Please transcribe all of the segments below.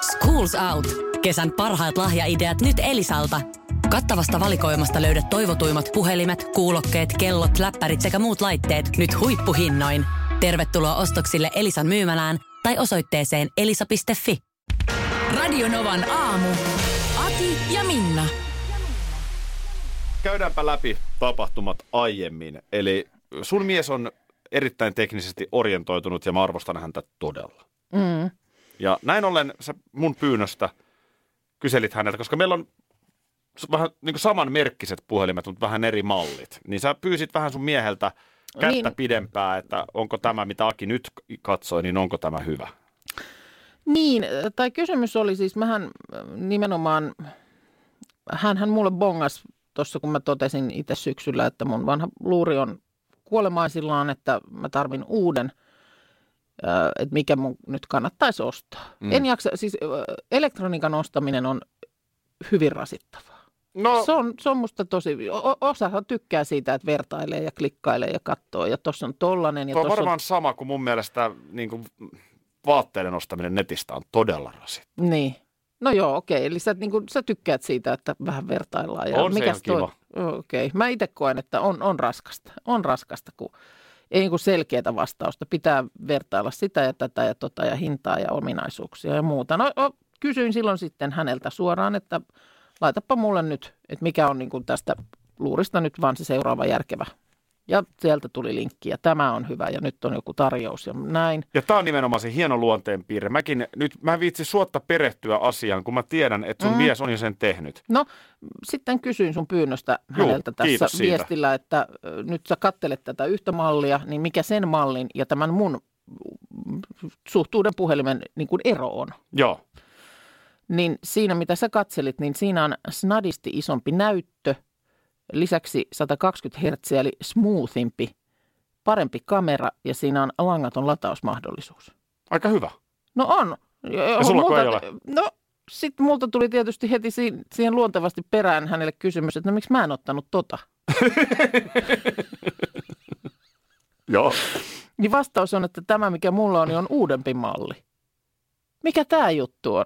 Schools Out. Kesän parhaat lahjaideat nyt Elisalta. Kattavasta valikoimasta löydät toivotuimmat puhelimet, kuulokkeet, kellot, läppärit sekä muut laitteet nyt huippuhinnoin. Tervetuloa ostoksille Elisan myymälään tai osoitteeseen elisa.fi. Radionovan aamu. Ati ja Minna. Käydäänpä läpi tapahtumat aiemmin. Eli sun mies on erittäin teknisesti orientoitunut ja mä arvostan häntä todella. Mm. Ja näin ollen sä mun pyynnöstä kyselit häneltä, koska meillä on vähän niin samanmerkkiset puhelimet, mutta vähän eri mallit. Niin sä pyysit vähän sun mieheltä kättä Niin. pidempää, että onko tämä, mitä Aki nyt katsoi, niin onko tämä hyvä? Niin, tai kysymys oli siis, mähän äh, nimenomaan, hänhän mulle bongas tuossa, kun mä totesin itse syksyllä, että mun vanha luuri on kuolemaisillaan, että mä tarvin uuden, että mikä mun nyt kannattaisi ostaa. Mm. En jaksa, siis elektroniikan ostaminen on hyvin rasittavaa. No, Se on, se on musta tosi, o- osahan tykkää siitä, että vertailee ja klikkailee ja katsoo, ja tuossa on tollanen ja tuo on tuossa on varmaan sama kuin mun mielestä niin kuin vaatteiden ostaminen netistä on todella rasittu. Niin. No joo, okei. Eli sä, niin kun, sä tykkäät siitä, että vähän vertaillaan. Ja On se ihan toi? kiva. Okei. Mä itse koen, että on, on raskasta. On raskasta, kun ei niin selkeää vastausta. Pitää vertailla sitä ja tätä ja tota ja hintaa ja ominaisuuksia ja muuta. No, kysyin silloin sitten häneltä suoraan, että laitapa mulle nyt, että mikä on niin tästä luurista nyt vaan se seuraava järkevä. Ja sieltä tuli linkki ja tämä on hyvä ja nyt on joku tarjous ja näin. Ja tämä on nimenomaan se hieno luonteenpiirre. Mäkin nyt, mä en viitsi suotta perehtyä asiaan, kun mä tiedän, että sun Mm. mies on jo sen tehnyt. No sitten kysyin sun pyynnöstä Juu, häneltä tässä kiitos siitä. viestillä, että nyt sä kattelet tätä yhtä mallia, niin mikä sen mallin ja tämän mun suhtuuden puhelimen niin kuin ero on. Joo. Niin siinä mitä sä katselit, niin siinä on snadisti isompi näyttö, lisäksi 120 Hz eli smoothimpi, parempi kamera ja siinä on langaton latausmahdollisuus. Aika hyvä. No on. Ja, sullako ei ole? No sitten multa tuli tietysti heti si- siihen luontevasti perään hänelle kysymys, että no miksi mä en ottanut tota. Joo. Niin vastaus on, että tämä mikä mulla on, niin on uudempi malli. Mikä tämä juttu on?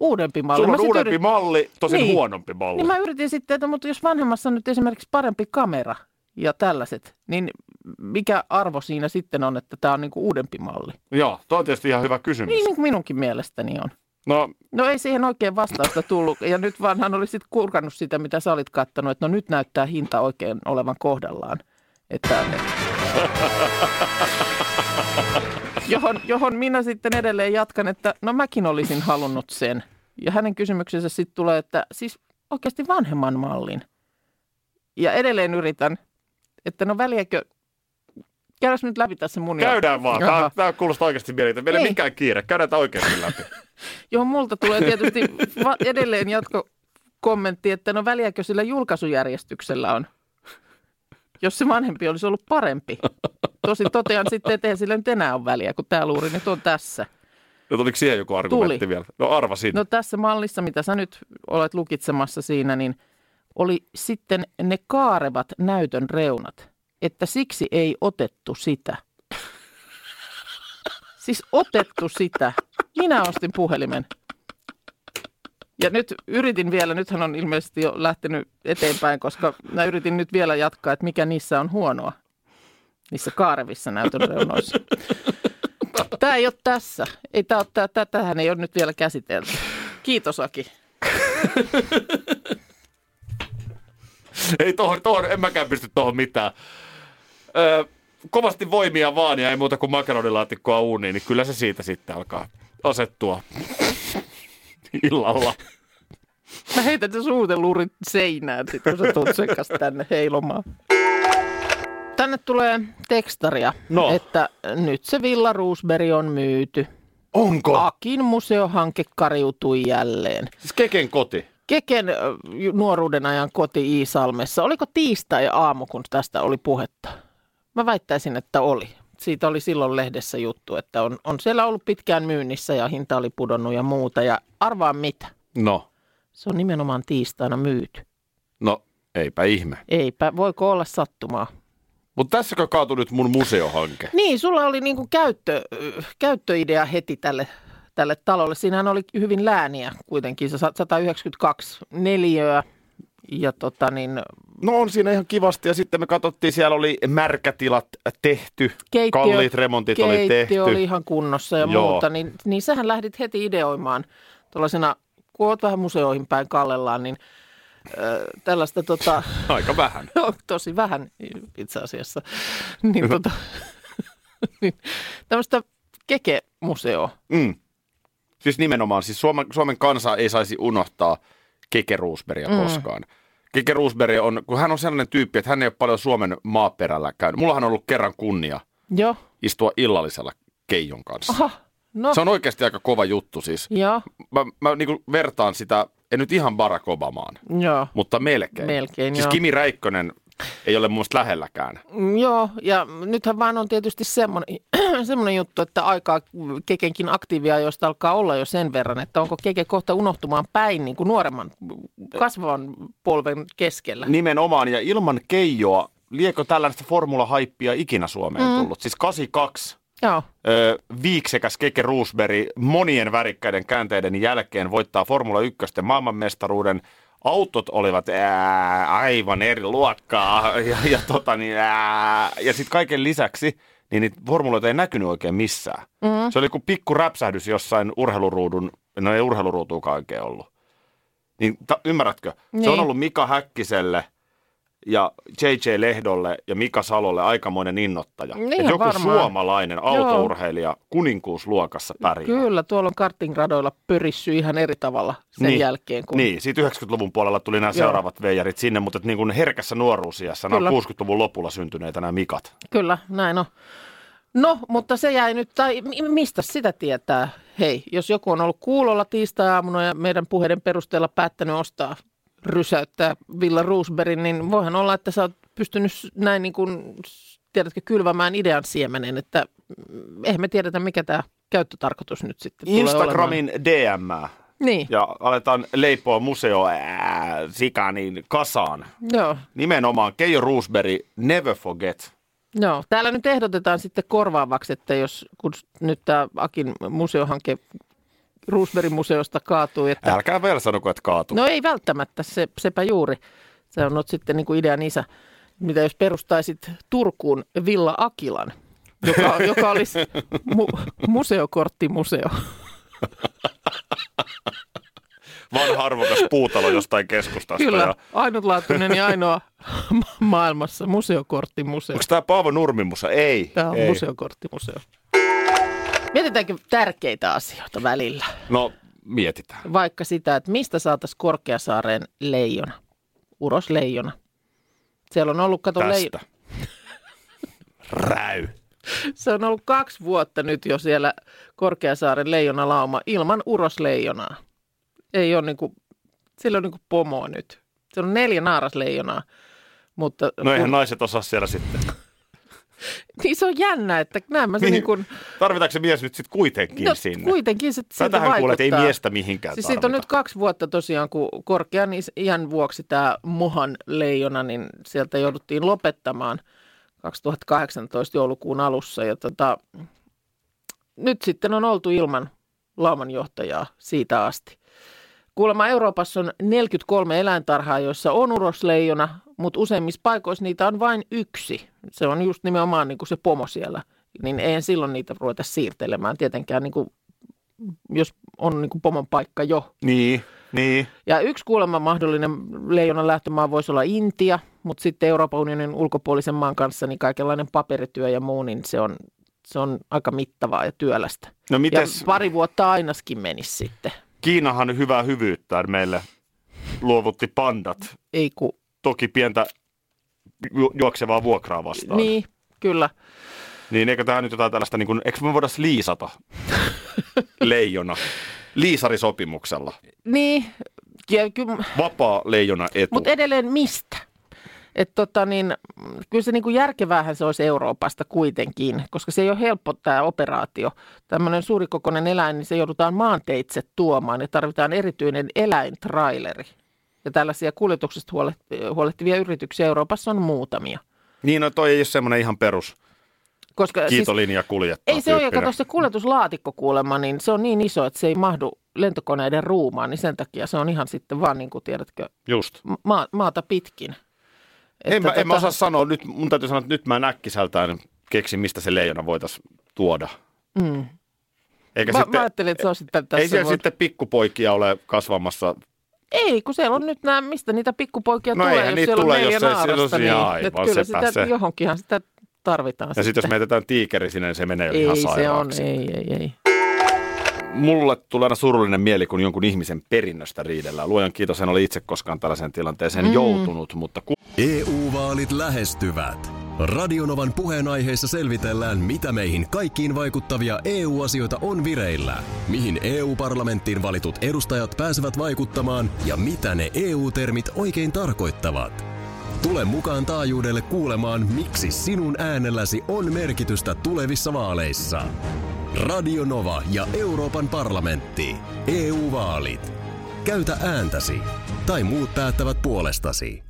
Uudempi malli. Sulla on uudempi yrit- malli, tosin Niin. huonompi malli. Niin mä yritin sitten, että mutta jos vanhemmassa on nyt esimerkiksi parempi kamera ja tällaiset, niin mikä arvo siinä sitten on, että tämä on niinku uudempi malli? Joo, tuo on tietysti ihan hyvä kysymys. Niin, niin kuin minunkin mielestäni on. No, No ei siihen oikein vastausta tullut. Ja nyt vaan hän oli sitten kurkannut sitä, mitä sä olit kattonut, että no nyt näyttää hinta oikein olevan kohdallaan. Että, johon, johon minä sitten edelleen jatkan, että no mäkin olisin halunnut sen. Ja hänen kysymyksensä sitten tulee, että siis oikeasti vanhemman mallin. Ja edelleen yritän, että no väliäkö, käydään nyt läpi tässä mun käydään vaan. Tämä, tämä kuulostaa oikeasti mielenkiintoista. Meillä ei Ei. mikään kiire. Käydään tämä oikeasti läpi. johon multa tulee tietysti va- edelleen jatkokommentti, että no väliäkö sillä julkaisujärjestyksellä on, jos se vanhempi olisi ollut parempi. Tosin totean sitten, että eihän sillä nyt enää ole väliä, kun tämä luuri nyt on tässä. No tuliko siihen joku argumentti Tuli. vielä? No arvasin. No tässä mallissa, mitä sä nyt olet lukitsemassa siinä, niin oli sitten ne kaarevat näytön reunat, että siksi ei otettu sitä. Siis otettu sitä. Minä ostin puhelimen. Ja nyt yritin vielä, nythän on ilmeisesti jo lähtenyt eteenpäin, koska mä yritin nyt vielä jatkaa, että mikä niissä on huonoa. Niissä kaarevissa näytön reunoissa. Tämä ei ole tässä. Ei tää ole, tää, tätähän ei ole nyt vielä käsitelty. Kiitos Aki. Ei tohon, tohon, en mäkään pysty tohon mitään. Öö, kovasti voimia vaan ja ei muuta kuin makaronilaatikkoa uuniin, niin kyllä se siitä sitten alkaa asettua illalla. Mä heitän sen suuten luurin seinään, sit, kun sä tulet sen kanssa tänne heilomaan. Tänne tulee tekstaria, No. että nyt se Villa Roosberg on myyty. Onko? Akin museohanke kariutui jälleen. Siis Keken koti. Keken nuoruuden ajan koti Iisalmessa. Oliko tiistai-aamu, kun tästä oli puhetta? Mä väittäisin, että oli. Siitä oli silloin lehdessä juttu, että on, on siellä ollut pitkään myynnissä ja hinta oli pudonnut ja muuta. Ja arvaa mitä? No, Se on nimenomaan tiistaina myyty. no eipä ihme. Eipä, voiko olla sattumaa? Mutta tässäkö kaatui nyt mun museohanke? Niin, sulla oli niinku käyttö, käyttöidea heti tälle, tälle talolle. Siinähän oli hyvin lääniä kuitenkin, se 192 neliöä. Ja tota niin, No on siinä ihan kivasti ja sitten me katsottiin, siellä oli märkätilat tehty, keittiö, kalliit remontit oli tehty. keittiö oli ihan kunnossa ja Joo. muuta. Niin, niin sähän lähdit heti ideoimaan tuollaisena, kun oot vähän museoihin päin kallellaan, niin tällaista tota, Aika vähän. on tosi vähän itse asiassa. Niin, tota, niin, tämmöistä keke-museo. Mm. Siis nimenomaan, siis Suomen, Suomen kansa ei saisi unohtaa Keke Roosbergia mm. koskaan. Keke Roosberg on, kun hän on sellainen tyyppi, että hän ei ole paljon Suomen maaperällä käynyt. Mullahan on ollut kerran kunnia Joo. istua illallisella Keijon kanssa. Aha, no Se on oikeasti aika kova juttu siis. joo, Mä, mä niin vertaan sitä, en nyt ihan Barack Obamaan, joo. mutta melkein. Melkein, Siis joo. Kimi Räikkönen ei ole mielestä lähelläkään. Mm, Joo, ja nythän vaan on tietysti semmoinen, semmoinen juttu, että aikaa Kekenkin aktiivia, joista alkaa olla jo sen verran, että onko Keke kohta unohtumaan päin niin kuin nuoremman kasvavan polven keskellä. Nimenomaan, ja ilman Keijoa, liekö tällaista formula-haippia ikinä Suomeen mm. tullut? Siis 82 Joo, ö, viiksekäs Keke Roosberg monien värikkäiden käänteiden jälkeen voittaa Formula 1 maailmanmestaruuden. Autot olivat ää, aivan eri luokkaa ja, ja, tota, niin, ää, ja sitten kaiken lisäksi niin niitä formuloita ei näkynyt oikein missään. Mm. Se oli kuin pikku räpsähdys jossain urheiluruudun, no ei urheiluruutuukaan oikein ollut. Niin ta, ymmärrätkö? Niin. Se on Niin. ollut Mika Häkkiselle ja JJ Lehdolle ja Mika Salolle aikamoinen innoittaja. Niin joku varmaan. suomalainen autourheilija kuninkuusluokassa pärjää. kyllä, tuolla on kartingradoilla pörissy ihan eri tavalla sen Niin. jälkeen. Kun... Niin, siitä 90-luvun puolella tuli nämä Joo. seuraavat veijarit sinne, mutta niin kuin herkässä nuoruusiässä, nämä on 60-luvun lopulla syntyneitä nämä Mikat. Kyllä, näin on. No, mutta se jäi nyt, tai mi- mistä sitä tietää? Hei, jos joku on ollut kuulolla tiistai-aamuna ja meidän puheiden perusteella päättänyt ostaa, rysäyttää Villa Roosbergin, niin voihan olla, että sä oot pystynyt näin niin kuin, tiedätkö, kylvämään idean siemenen, että mm, eihän me tiedetä, mikä tämä käyttötarkoitus nyt sitten tulee Instagramin DM olemaan. Niin, ja aletaan leipoa museo ää, sika niin kasaan. joo. Nimenomaan Keijo Roosberg, never forget. Joo, täällä nyt ehdotetaan sitten korvaavaksi, että jos kun nyt tämä Akin museohanke Roosbergin museosta kaatuu, että Älkää vielä sanoko, että kaatu. No ei välttämättä, se, sepä juuri. Se on sitten niin kuin idean isä. Mitä jos perustaisit Turkuun Villa Akilan, joka, joka olisi mu, museokorttimuseo. Vanha arvokas puutalo jostain keskustasta. Kyllä, Ja... ainutlaatuinen ja ainoa ma- maailmassa museokorttimuseo. Onko tämä Paavo Nurmimusa? Ei. Tämä on ei. museokorttimuseo. Mietitäänkö tärkeitä asioita välillä? No, mietitään. Vaikka sitä, että mistä saataisiin Korkeasaareen leijona, urosleijona. Siellä on ollut, kato, Tästä. Räy. Se on ollut kaksi vuotta nyt jo siellä Korkeasaaren leijonalauma ilman urosleijonaa. Ei ole niinku, sillä on niinku pomoa nyt. Se on neljä naarasleijonaa. Mutta No eihän kun, naiset osaa siellä sitten. Niin se on jännä, että näin mä se Niin, niin kuin, Tarvitaanko se mies nyt sitten kuitenkin no, sinne? kuitenkin se siltä Tätähän kuulee, että ei vaikuttaa. miestä mihinkään Siis tarvita. siitä on nyt kaksi vuotta tosiaan, kun korkean iän vuoksi tämä Mohan leijona, niin sieltä jouduttiin lopettamaan 2018 joulukuun alussa. Ja tota, nyt sitten on oltu ilman laumanjohtajaa siitä asti. Kuulemma Euroopassa on 43 eläintarhaa, joissa on urosleijona, mutta useimmissa paikoissa niitä on vain yksi. Se on just nimenomaan niin kuin se pomo siellä. Niin eihän silloin niitä ruveta siirtelemään tietenkään, niin kuin, jos on niin kuin pomon paikka jo. Niin, niin. Ja yksi kuulemma mahdollinen leijonan lähtömaa voisi olla Intia, mutta sitten Euroopan unionin ulkopuolisen maan kanssa niin kaikenlainen paperityö ja muu, niin se on, se on aika mittavaa ja työlästä. No Ja mites, pari vuotta ainakin menisi sitten. Kiinahan hyvää hyvyyttään meille luovutti pandat. Ei ku, Toki pientä ju- juoksevaa vuokraa vastaan. niin, kyllä. Niin eikö tämä nyt jotain tällaista, niin kuin, eikö me voida liisata leijona liisarisopimuksella? Niin, ja kyllä, Vapaa leijona etu. mutta edelleen mistä? Et tota niin, kyllä se niinku järkeväähän se olisi Euroopasta kuitenkin, koska se ei ole helppo tämä operaatio. Tämmöinen suurikokoinen eläin, niin se joudutaan maanteitse tuomaan ja tarvitaan erityinen eläintraileri. Ja tällaisia kuljetuksesta huolet- huolehtivia yrityksiä Euroopassa on muutamia. Niin, no toi ei ole semmoinen ihan perus Koska siis kiitolinja kuljettaa ei se ole, kato se kuljetuslaatikko kuulemma, niin se on niin iso, että se ei mahdu lentokoneiden ruumaan, niin sen takia se on ihan sitten vaan niin kuin tiedätkö, Just. ma- maata pitkin. En mä, en mä tota- osaa sanoa, nyt, mun täytyy sanoa, että nyt mä äkkiseltään keksin, mistä se leijona voitaisiin tuoda. Mm. Eikä Mä, sitten, mä ajattelin, että se on sitten tässä. ei siellä voit- sitten pikkupoikia ole kasvamassa. Ei, kun siellä on nyt nämä, mistä niitä pikkupoikia No tulee, jos niitä siellä tule, on jos ei- naarasta, silloin niin, aivan, että kyllä sepä sitä se. johonkinhan sitä tarvitaan Ja sitten jos me jätetään tiikeri sinne, niin se menee jo ihan Ei se on, sairaaksi. ei, ei, ei. Mulle tulee aina surullinen mieli, kun jonkun ihmisen perinnöstä riidellään. Luojan kiitos, en ole itse koskaan tällaiseen tilanteeseen mm. joutunut, mutta ku- EU-vaalit lähestyvät. Radionovan puheenaiheessa selvitellään, mitä meihin kaikkiin vaikuttavia EU-asioita on vireillä, mihin EU-parlamenttiin valitut edustajat pääsevät vaikuttamaan ja mitä ne EU-termit oikein tarkoittavat. Tule mukaan taajuudelle kuulemaan, miksi sinun äänelläsi on merkitystä tulevissa vaaleissa. Radio Nova ja Euroopan parlamentti. EU-vaalit. Käytä ääntäsi. Tai muut päättävät puolestasi.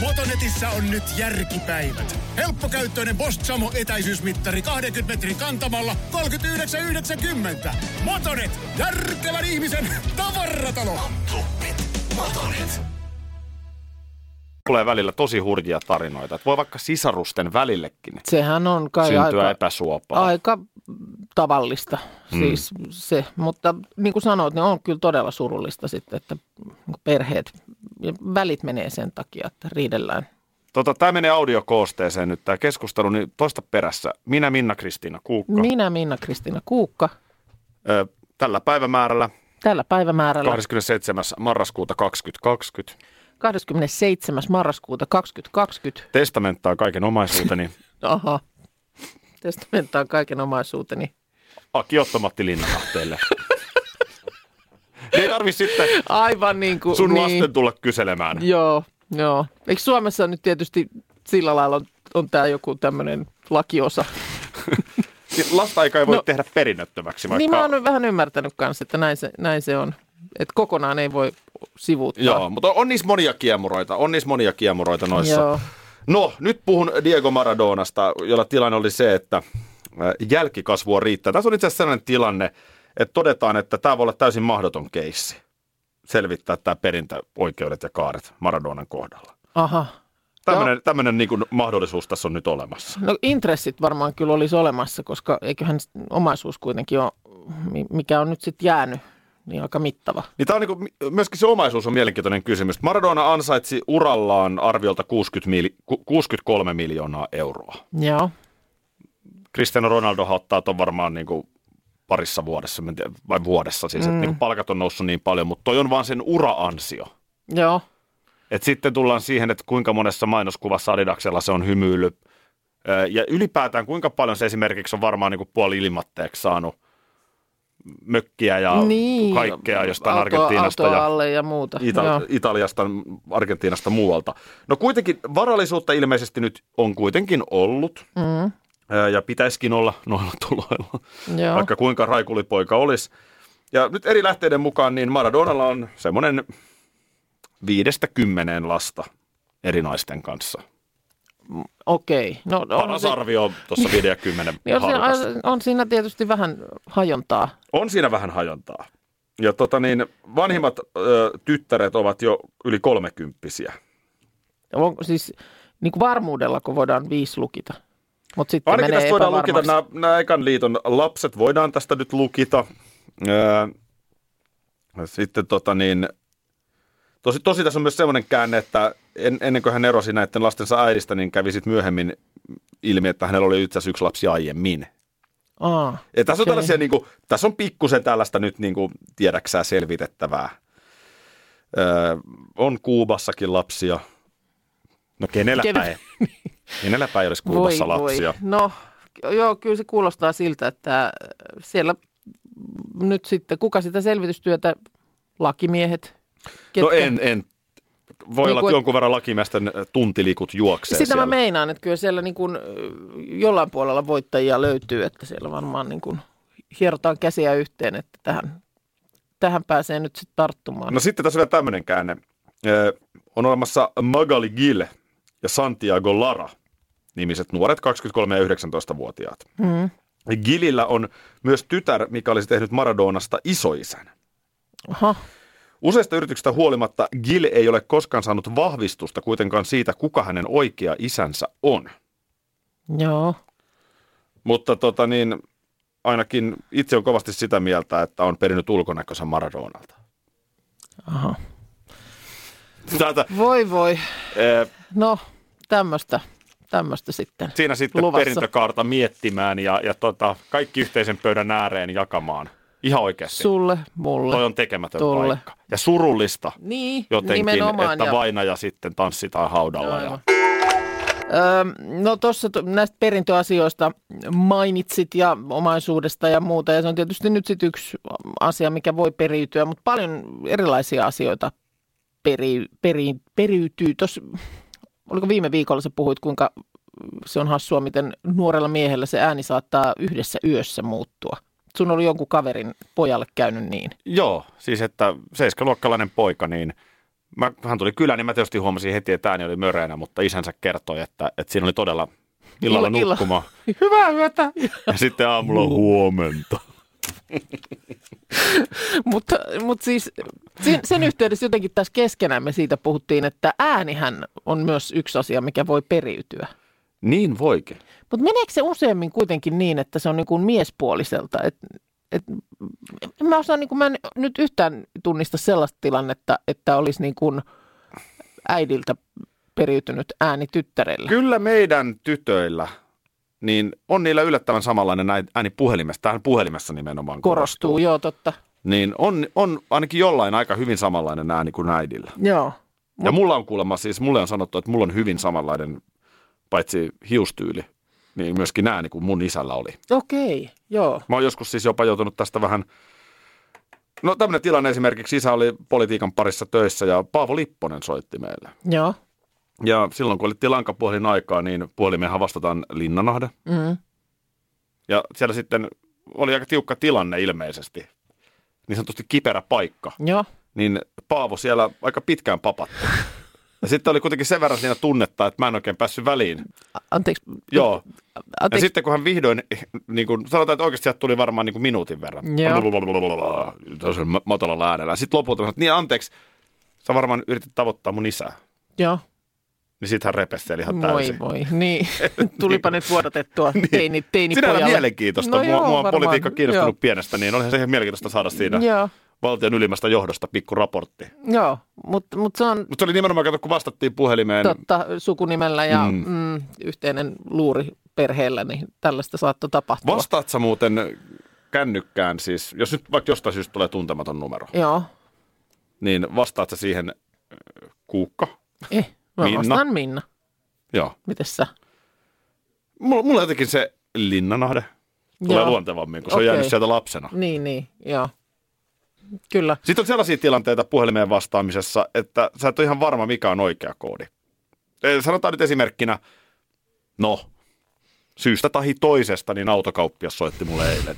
Motonetissä on nyt järkipäivät. Helppokäyttöinen Bosch Samo etäisyysmittari 20 metrin kantamalla 39,90. Motonet, järkevän ihmisen tavaratalo. Motonet. tulee välillä tosi hurjia tarinoita. Että voi vaikka sisarusten välillekin Sehän on kai syntyä aika, epäsuopaa. aika tavallista siis se, mutta niin kuin sanoit, niin on kyllä todella surullista sitten, että perheet ja välit menee sen takia, että riidellään. Tota, tämä menee audiokoosteeseen nyt tämä keskustelu, niin toista perässä. Minä Minna Kristiina Kuukka. Minä, Minna Kristiina Kuukka, Ö, tällä päivämäärällä tällä päivämäärällä 27. marraskuuta 2020 27. marraskuuta 2020. testamenttaa kaiken omaisuuteni Aha, testamenttaan kaiken omaisuuteni. Aki Otto-Matti. Ei tarvi sitten Aivan niin kuin... sun niin. lasten tulla kyselemään. Joo, joo. Eikö Suomessa nyt tietysti sillä lailla on, on tämä joku tämmöinen lakiosa? Lasta ei voi No. tehdä perinnöttömäksi, vaikka... Niin mä oon vähän ymmärtänyt kanssa, että näin se, näin se on. Että kokonaan ei voi sivuuttaa. Joo, mutta on niissä monia kiemuroita, on niissä monia kiemuroita noissa. Joo. No, nyt puhun Diego Maradonasta, jolla tilanne oli se, että äh, jälkikasvua riittää. Tässä on itse asiassa sellainen tilanne, että todetaan, että tämä voi olla täysin mahdoton keissi selvittää tämä perintöoikeudet ja kaaret Maradonan kohdalla. Aha. Tämmöinen, tämmöinen niin kuin mahdollisuus tässä on nyt olemassa. No intressit varmaan kyllä olisi olemassa, koska eiköhän omaisuus kuitenkin ole, mi- mikä on nyt sitten jäänyt, niin aika mittava. Niin tämä on niin kuin, myöskin se omaisuus on mielenkiintoinen kysymys. Maradona ansaitsi urallaan arviolta 60 mili, ku- 63 miljoonaa euroa. Joo. Cristiano Ronaldo ottaa ton varmaan niin kuin parissa vuodessa, vai vuodessa siis, mm. että niin palkat on noussut niin paljon, mutta toi on vaan sen ura-ansio. Joo. Et sitten tullaan siihen, että kuinka monessa mainoskuvassa Adidaksella se on hymyily. Ö, Ja ylipäätään kuinka paljon se esimerkiksi on varmaan niin kuin puoli ilmatteeksi saanut mökkiä ja niin. kaikkea jostain Autoa- Argentiinasta autoa ja ja muuta. Ita- Joo. Italiasta, Argentiinasta muualta. No kuitenkin varallisuutta ilmeisesti nyt on kuitenkin ollut Mm. Ja pitäisikin olla noilla tuloilla, Joo. vaikka kuinka raikulipoika olisi. Ja nyt eri lähteiden mukaan niin Maradonalla on semmoinen viidestä kymmeneen lasta eri naisten kanssa. Okei. No, on, Paras se, arvio on tuossa 50 niin on, siinä, on siinä tietysti vähän hajontaa. On siinä vähän hajontaa. Ja tota niin, vanhimmat ö, tyttäret ovat jo yli kolmekymppisiä. On, siis niin kuin varmuudella, kun voidaan viisi lukita. Mutta sitten Ainakin menee tästä voidaan lukita, nämä, nämä ekan liiton lapset voidaan tästä nyt lukita. Öö, sitten tota niin, tosi, tosi tässä on myös semmoinen käänne, että en, ennen kuin hän erosi näiden lastensa äidistä, niin kävi sitten myöhemmin ilmi, että hänellä oli itse asiassa yksi lapsi aiemmin. Aa, Ja tässä on okei. tällaisia, niin kuin, tässä on pikkusen tällaista nyt niin kuin, tiedäksää selvitettävää. Öö, on Kuubassakin lapsia. No kenellä Ken- päin? Kenellä päin olisi voi, lapsia? Voi. No, joo, kyllä se kuulostaa siltä, että siellä nyt sitten, kuka sitä selvitystyötä lakimiehet. No en, en. Voi Niin olla, että jonkun verran lakimiesten tuntilikut juoksee Sitä siellä. mä meinaan, että kyllä siellä niin kuin, jollain puolella voittajia löytyy, että siellä varmaan niin kuin hierotaan käsiä yhteen, että tähän, tähän pääsee nyt sitten tarttumaan. No sitten tässä on vielä tämmöinen käänne. On olemassa Magali Gil ja Santiago Lara nimiset nuoret 23- ja 19-vuotiaat. Mm. Gilillä on myös tytär, mikä olisi tehnyt Maradonasta isoisän. Aha, Useista yrityksistä huolimatta Gil ei ole koskaan saanut vahvistusta kuitenkaan siitä, kuka hänen oikea isänsä on. joo. Mutta tota niin, ainakin itse on kovasti sitä mieltä, että on perinyt ulkonäköisen Maradonalta. Aha. Tätä, Voi voi. eh, No, tämmöistä tämmöistä sitten siinä sitten luvassa. perintökaarta miettimään ja, ja tota, kaikki yhteisen pöydän ääreen jakamaan. Ihan oikeasti. Sulle, mulle. Toi on tekemätön Tolle. paikka. Ja surullista Niin, jotenkin, nimenomaan. että ja- vainaja sitten tanssitaan haudalla. Ja... Aivan. Öö, no tuossa näistä perintöasioista mainitsit ja omaisuudesta ja muuta, ja se on tietysti nyt sitten yksi asia, mikä voi periytyä, mutta paljon erilaisia asioita peri, peri, periytyy. Tuossa, oliko viime viikolla sä puhuit, kuinka se on hassua, miten nuorella miehellä se ääni saattaa yhdessä yössä muuttua. Sun oli jonkun kaverin pojalle käynyt niin. Joo, siis että seiskaluokkalainen poika, niin mä, hän tuli kylään, niin mä tietysti huomasin heti, että ääni oli möreänä, mutta isänsä kertoi, että, että siinä oli todella illalla Illa- illa- nukkuma. Hyvää yötä! Ja sitten aamulla huomenta. mutta, mutta siis sen, sen yhteydessä jotenkin tässä keskenämme siitä puhuttiin, että äänihän on myös yksi asia, mikä voi periytyä. Niin voikin. Mutta meneekö se useammin kuitenkin niin, että se on niin kuin miespuoliselta? Et, et, en mä, osaa, niin kuin, mä en nyt yhtään tunnista sellaista tilannetta, että olisi niin kuin äidiltä periytynyt ääni tyttärelle. Kyllä meidän tytöillä, niin on niillä yllättävän samanlainen ääni puhelimessa. Tähän puhelimessa nimenomaan Korostuu, joo totta. Niin on, on ainakin jollain aika hyvin samanlainen ääni kuin äidillä. Joo. Ja mulla on kuulemma siis, mulle on sanottu, että mulla on hyvin samanlainen, paitsi hiustyyli, niin myöskin ääni kuin mun isällä oli. Okei, joo. Mä oon joskus siis jopa joutunut tästä vähän, no tämmöinen tilanne esimerkiksi, isä oli politiikan parissa töissä ja Paavo Lipponen soitti meille. Joo. Ja silloin kun oli lankapuhelin aikaa, niin puhelimeenhan vastataan Linnanahde. Mm. Ja siellä sitten oli aika tiukka tilanne ilmeisesti, niin sanotusti kiperä paikka. Joo. Niin Paavo siellä aika pitkään papatti. Ja sitten oli kuitenkin sen verran siinä tunnetta, että mä en oikein päässyt väliin. Anteeksi. Joo. Ja Anteeksi. sitten kun hän vihdoin, niin kuin, sanotaan, että oikeasti sieltä tuli varmaan niin kuin minuutin verran. Joo. Matalalla äänellä. Sitten lopulta sanoin, että niin anteeksi, sä varmaan yritit tavoittaa mun isää. Joo. Niin sitten hän repesteli ihan Voi täysin. voi, niin. Tulipa nyt vuodatettua teini, teini Sinällä pojalle. mielenkiitoista. No mua, joo, mua on politiikka kiinnostunut Joo. pienestä, niin olihan se ihan mielenkiintoista saada siinä Joo, valtion ylimmästä johdosta pikku raportti. joo. mutta mut se on Mutta se oli nimenomaan, kato, kun vastattiin puhelimeen. totta sukunimellä ja Mm. mm. Yhteinen luuri perheellä, niin tällaista saattoi tapahtua. Vastaat sä muuten kännykkään siis, jos nyt vaikka jostain syystä tulee tuntematon numero, Joo. niin vastaat sä siihen ö, Kuukka? Eh, mä Minna. vastaan Minna. Joo. Mites sä? Mulla, mulla jotenkin se Linnanahde tulee Joo. luontevammin, kun se on Okei. jäänyt sieltä lapsena. Niin, niin, joo. Kyllä. Sitten on sellaisia tilanteita puhelimeen vastaamisessa, että sä et ole ihan varma, mikä on oikea koodi. Sanotaan nyt esimerkkinä, no, syystä tahi toisesta, niin autokauppias soitti mulle eilen.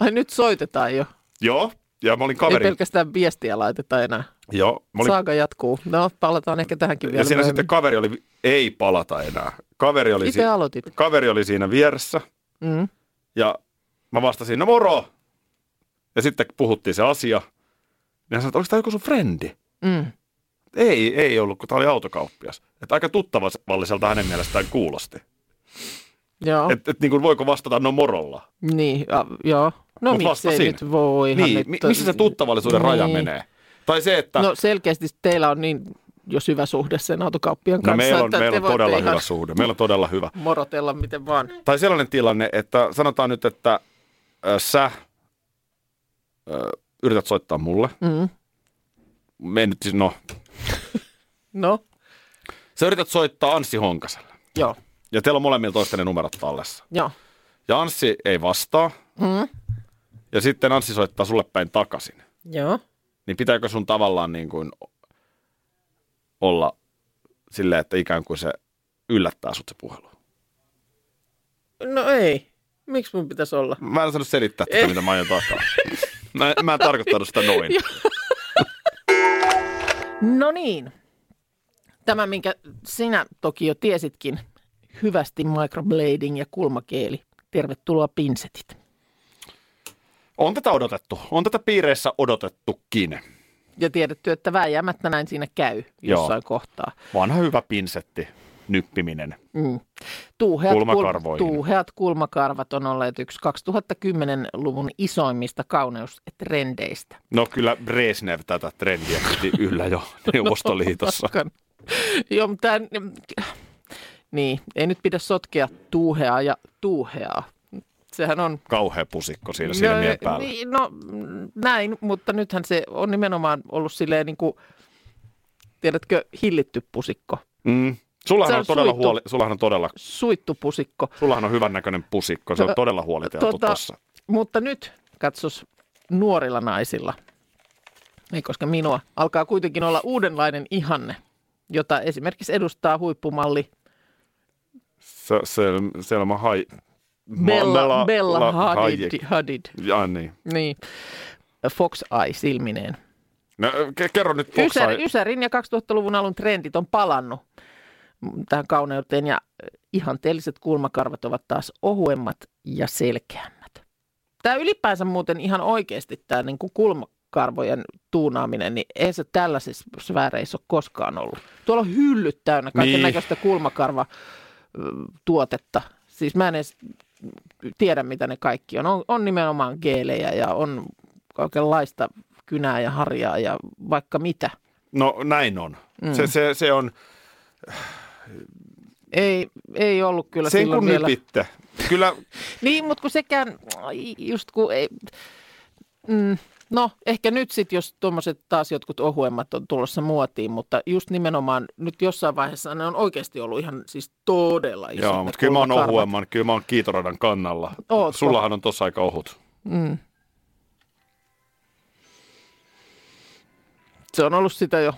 Ai nyt soitetaan jo. Joo, ja mä olin Ei kaveri. pelkästään viestiä laiteta enää. Joo, mä olin, Saaga jatkuu. No, palataan ehkä tähänkin vielä ja siinä myöhemmin. sitten kaveri oli, ei palata enää. Kaveri oli, Itse aloitit. kaveri oli siinä vieressä Mm. ja mä vastasin, no moro. Ja sitten puhuttiin se asia. Ja hän sanoi, että onko tämä joku sun frendi? Mm. Ei, ei ollut, kun tämä oli autokauppias. Että aika tuttavalliselta hänen mielestään kuulosti. Joo, Että et, niin kuin voiko vastata no morolla. niin, ja, joo. No Mut miksei vastasin. nyt voi. Niin, mi- missä se tuttavallisuuden raja Niin. menee? Tai se, että No selkeästi teillä on niin jo syvä suhde sen autokauppian no, kanssa, meillä on, että meillä on todella ihan hyvä suhde. Meillä on todella hyvä. morotella miten vaan. Tai sellainen tilanne, että sanotaan nyt, että äh, sä äh, yrität soittaa mulle. Mm. Me nyt siis, no, No, sä yrität soittaa Anssi Honkaselle. joo, Ja teillä on molemmilla toisten numerot tallessa. joo. Ja Anssi ei vastaa. Mm. Ja sitten Anssi soittaa sulle päin takaisin. Joo, niin pitääkö sun tavallaan niin kuin olla silleen, että ikään kuin se yllättää sut se puhelu? No ei. Miksi mun pitäisi olla? Mä en osannut selittää tätä, mitä mä aion takaa. Mä, mä en tarkoittanut sitä noin. No niin. Tämä, minkä sinä toki jo tiesitkin, hyvästi microblading ja kulmakeeli. Tervetuloa pinsetit. On tätä odotettu. On tätä piireissä odotettukin. Ja tiedetty, että vääjäämättä näin siinä käy jossain Joo. kohtaa. Vanha hyvä pinsetti, nyppiminen. Mm. Tuuheat, Kulmakarvoihin. tuuheat kulmakarvat on olleet yksi 2010-luvun isoimmista kauneustrendeistä. No kyllä Brezhnev tätä trendiä piti yllä jo Neuvostoliitossa. Paskan. Joo, mutta tää, niin, ei nyt pidä sotkea tuuheaa ja tuuheaa. Sehän on... Kauhea pusikko siinä silmien päällä. niin, no näin, mutta nythän se on nimenomaan ollut silleen niin kuin, tiedätkö, hillitty pusikko. Mm. Sullahan Se on, on todella suittu. huoli, sullahan on todella, Suittu pusikko. sullahan on hyvännäköinen pusikko. Se on todella huoliteltu tota- tuossa. Mutta nyt, katsos, nuorilla naisilla, ei koska minua, alkaa kuitenkin olla uudenlainen ihanne, jota esimerkiksi edustaa huippumalli Se, se, Selma Hai... Bella, Bella La- Hadid, Hayek. Hadid. Ja, niin. Niin. Fox Eye silmineen. No, ke- kerro nyt Ysär, Foxai. Ysärin ja 2000-luvun alun trendit on palannut tähän kauneuteen ja ihanteelliset kulmakarvat ovat taas ohuemmat ja selkeämmät. Tämä ylipäänsä muuten ihan oikeasti tämä niin kuin kulmakarvojen tuunaaminen, niin ei se tällaisissa sfääreissä ole koskaan ollut. Tuolla on hyllyt täynnä kaiken Niin. näköistä kulmakarvatuotetta. Siis mä en edes tiedä, mitä ne kaikki on. On, on nimenomaan geelejä ja on kaikenlaista kynää ja harjaa ja vaikka mitä. No näin on. Mm. Se, se, se on, Ei, ei ollut kyllä sen silloin kun vielä. nypitte. Kyllä, Niin, mutta kun sekään, just kun ei, mm, no ehkä nyt sitten, jos tuommoiset taas jotkut ohuemmat on tulossa muotiin, mutta just nimenomaan nyt jossain vaiheessa ne on oikeasti ollut ihan siis todella isot. joo, mutta kyllä mä oon ohuemman, kyllä mä oon kiitoradan kannalla. Ootko? Sullahan on tossa aika ohut. Mm. Se on ollut sitä jo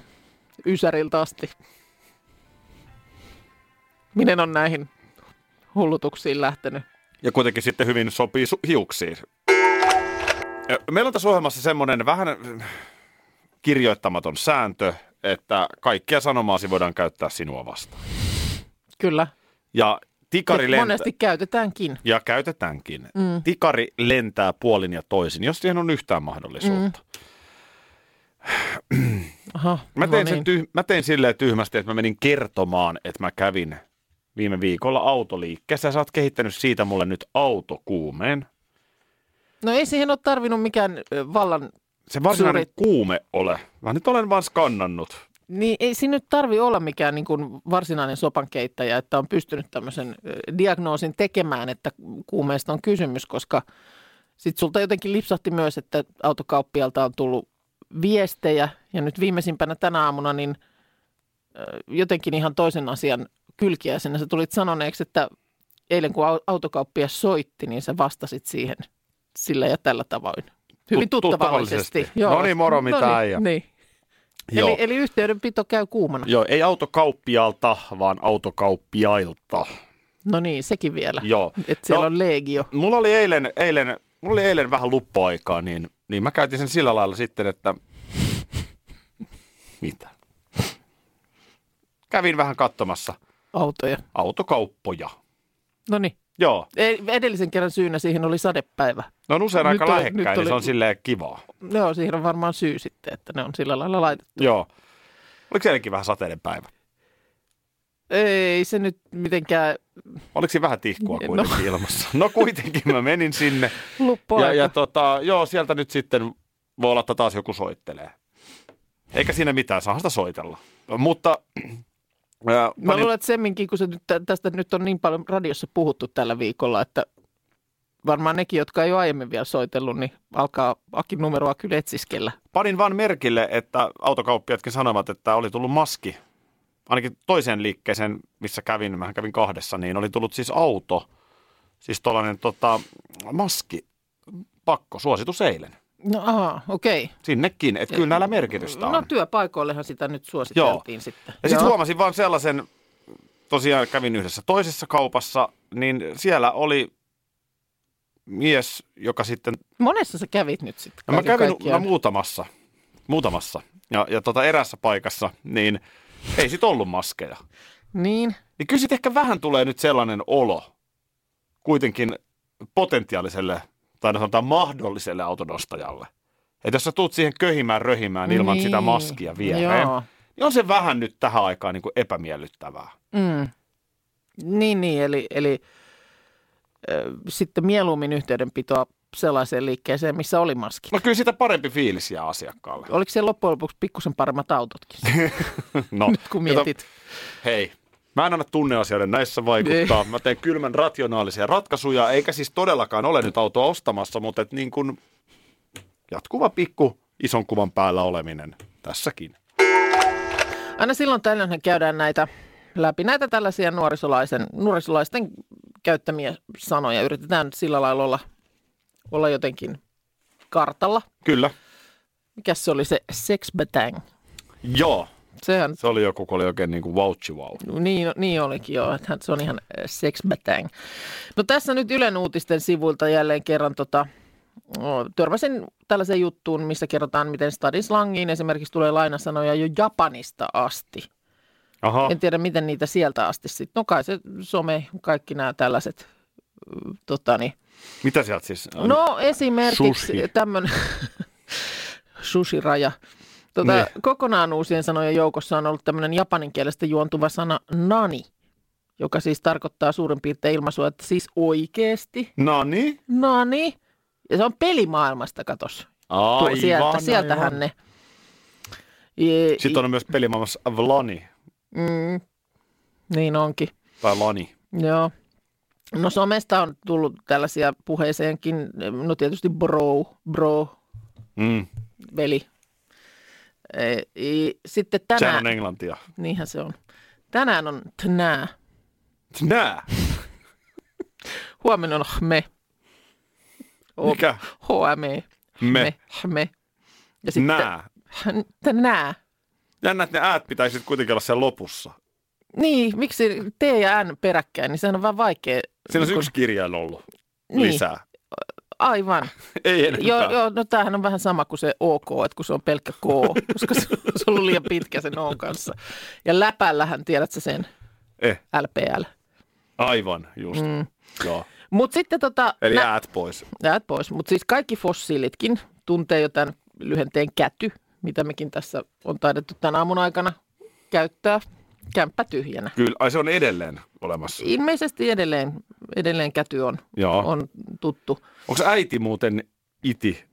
Ysäriltä asti. Minen on näihin hullutuksiin lähtenyt? Ja kuitenkin sitten hyvin sopii su- hiuksiin. Meillä on tässä ohjelmassa semmoinen vähän kirjoittamaton sääntö, että kaikkia sanomaasi voidaan käyttää sinua vastaan. Kyllä. Ja tikari lentää, Monesti käytetäänkin. ja käytetäänkin. Mm. Tikari lentää puolin ja toisin, jos siihen on yhtään mahdollisuutta. Mm. Aha, Mä, tein no sen niin. tyh- mä tein silleen tyhmästi, että mä menin kertomaan, että mä kävin viime viikolla autoliikkeessä ja sä oot kehittänyt siitä mulle nyt autokuumeen. No ei siihen ole tarvinnut mikään vallan, Se varsinainen Suuri- kuume ole. Mä nyt olen vaan skannannut. niin ei siinä nyt tarvi olla mikään niin kuin varsinainen sopankeittäjä, että on pystynyt tämmöisen diagnoosin tekemään, että kuumeesta on kysymys, koska sitten sulta jotenkin lipsahti myös, että autokauppialta on tullut viestejä ja nyt viimeisimpänä tänä aamuna niin jotenkin ihan toisen asian kylkiäisenä sä tulit sanoneeksi, että eilen kun au- autokauppias soitti, niin sä vastasit siihen sillä ja tällä tavoin. Hyvin Tut- tuttavallisesti. No niin, moro, mitä no niin, niin. Joo. Eli, eli yhteydenpito käy kuumana. Joo, ei autokauppialta, vaan autokauppiailta. No niin, sekin vielä. Joo. Että siellä No, on legio. Mulla oli eilen, eilen, mulla oli eilen vähän luppuaikaa, niin, niin mä käytin sen sillä lailla sitten, että... Mitä? Kävin vähän katsomassa Autoja. autokauppoja. No niin. Joo, Ei, Edellisen kerran syynä siihen oli sadepäivä. ne on usein Nyt aika lähekkäin, nyt niin oli- se on silleen kivaa. Joo, siihen on varmaan syy sitten, että ne on sillä lailla laitettu. Joo. Oliko sielläkin vähän sateinen päivä? Ei se nyt mitenkään Oliko siinä vähän tihkua No. kuitenkin ilmassa? No kuitenkin mä menin sinne. luppuaika. Ja, ja tota, joo, sieltä nyt sitten voi olla, että taas joku soittelee. Eikä siinä mitään, saa sitä soitella. Mutta ää, Mä luulen, että semminkin, kun se nyt, tästä nyt on niin paljon radiossa puhuttu tällä viikolla, että varmaan nekin, jotka ei ole aiemmin vielä soitellut, niin alkaa Akin numeroa kyllä etsiskellä. panin vaan merkille, että autokauppiatkin sanovat, että oli tullut maski. Ainakin toiseen liikkeeseen, missä kävin, mä kävin kahdessa, niin oli tullut siis auto. Siis tuollainen tota, maski, pakko, suositus eilen. No aha, okei. Sinnekin, että kyllä näillä merkitystä on. No työpaikoillehan sitä nyt suositeltiin sitten. Ja sitten Joo. huomasin vaan sellaisen, tosiaan kävin yhdessä toisessa kaupassa, niin siellä oli mies, joka sitten, Monessa sä kävit nyt sitten. no mä kävin no, muutamassa, muutamassa, ja, ja tota erässä paikassa, niin ei sit ollut maskeja. Niin, Niin kyllä sit ehkä vähän tulee nyt sellainen olo kuitenkin potentiaaliselle, tai no sanotaan mahdolliselle autonostajalle. Että jos sä tuut siihen köhimään röhimään ilman Niin, sitä maskia viereen, joo. niin on se vähän nyt tähän aikaan niin kuin epämiellyttävää. Mm. Niin, niin, eli, eli ö, sitten mieluummin yhteydenpitoa sellaiseen liikkeeseen, missä oli maski. No kyllä sitä parempi fiilis jää asiakkaalle. Oliko se loppujen lopuksi pikkusen paremmat autotkin, No, nyt kun mietit? hei, mä en anna tunneasioiden näissä vaikuttaa. Mä teen kylmän rationaalisia ratkaisuja, eikä siis todellakaan ole nyt autoa ostamassa, mutta et niin kuin jatkuva pikku ison kuvan päällä oleminen tässäkin. Aina silloin tällöin käydään näitä läpi näitä tällaisia nuorisolaisen, nuorisolaisten käyttämiä sanoja. Yritetään sillä lailla olla, olla jotenkin kartalla. Kyllä. Mikäs se oli se sexbatang? Joo. Sehän Se oli joku, kun oli oikein niin kuin vouchi wow. Niin, niin olikin joo, että se on ihan äh, sexbatang. No tässä nyt Ylen uutisten sivuilta jälleen kerran tota, törmäsin tällaiseen juttuun, missä kerrotaan, miten stadislangiin esimerkiksi tulee lainasanoja jo Japanista asti. Aha. En tiedä, miten niitä sieltä asti sitten. No kai se some, kaikki nämä tällaiset, ö, tota niin. Mitä sieltä siis? No esimerkiksi tämmöinen sushi-raja. Tota, Niin. kokonaan uusien sanojen joukossa on ollut tämmöinen japanin kielestä juontuva sana nani, joka siis tarkoittaa suurin piirtein ilmaisua, että siis oikeasti No niin. nani. Ja se on pelimaailmasta, katos. Tuo, Aivan, sieltä, sieltähän aivan. ne. Je, Sitten on myös pelimaailmassa Vlani mm, niin onkin. tai Lani. Joo. No somesta on tullut tällaisia puheeseenkin, no tietysti bro, bro, Mm. veli. E, Sitten Sehän tänään, on englantia. niinhän se on. Tänään on tnää, Nää. huomenna on me. O- Mikä? HME. Me. me. Ja sitten Nää. Tänää. Jännä, että ne äät pitäisi kuitenkin olla siellä lopussa. Niin, miksi T ja N peräkkäin, niin sehän on vaan vaikea. Siinä on niin kun- yksi kirjain ollut Niin. lisää. Aivan. Ei enempää. Joo, joo, no tämähän on vähän sama kuin se OK, että kun se on pelkkä K, koska se on ollut liian pitkä sen O kanssa. Ja läpällähän tiedät sä sen Eh, LPL. aivan, just. Mm. Joo. Mutta sitten tota... Eli nä- äät pois. Jäät pois. Mutta siis kaikki fossiilitkin tuntee jo tämän lyhenteen käty, mitä mekin tässä on taidettu tämän aamun aikana käyttää. Kämppä tyhjänä. Kyllä, ai se on edelleen olemassa. Ilmeisesti edelleen, edelleen käty on, Joo. on tuttu. Onko äiti muuten iti?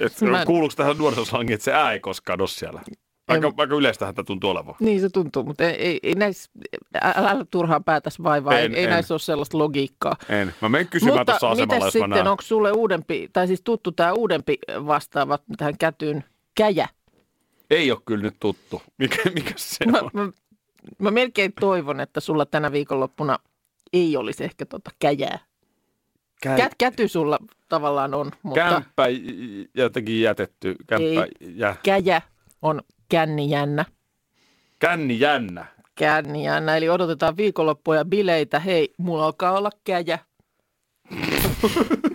Et, Mä Kuuluuko tähän nuorisoslangiin, että se ää ei koskaan ole siellä? Aika, En- aika yleistähän tämä tuntuu olevan. Niin se tuntuu, mutta ei, ei, ei näissä, älä, turhaan päätäs vaivaa, En, ei, ei en. näissä ole sellaista logiikkaa. En. Mä menen kysymään Mutta tuossa asemalla, jos sitten, onko sulle uudempi, tai siis tuttu tämä uudempi vastaava tähän kätyyn, käjä? Ei ole kyllä nyt tuttu. Mikä, mikä se Mä, on? mä, mä melkein toivon, että sulla tänä viikonloppuna ei olisi ehkä tota käjää. Kä- Kä, käty sulla tavallaan on, mutta Kämppä jotenkin jätetty. Kämppä jä. käjä on kännijännä. Känni jännä. Kännijännä, eli odotetaan viikonloppua ja bileitä. Hei, mulla alkaa olla käjä.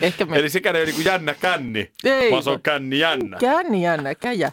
Ehkä me... Eli sekään ei ole niin jännä känni, Ei, vaan se on känni jännä. Kännijännä, käjä.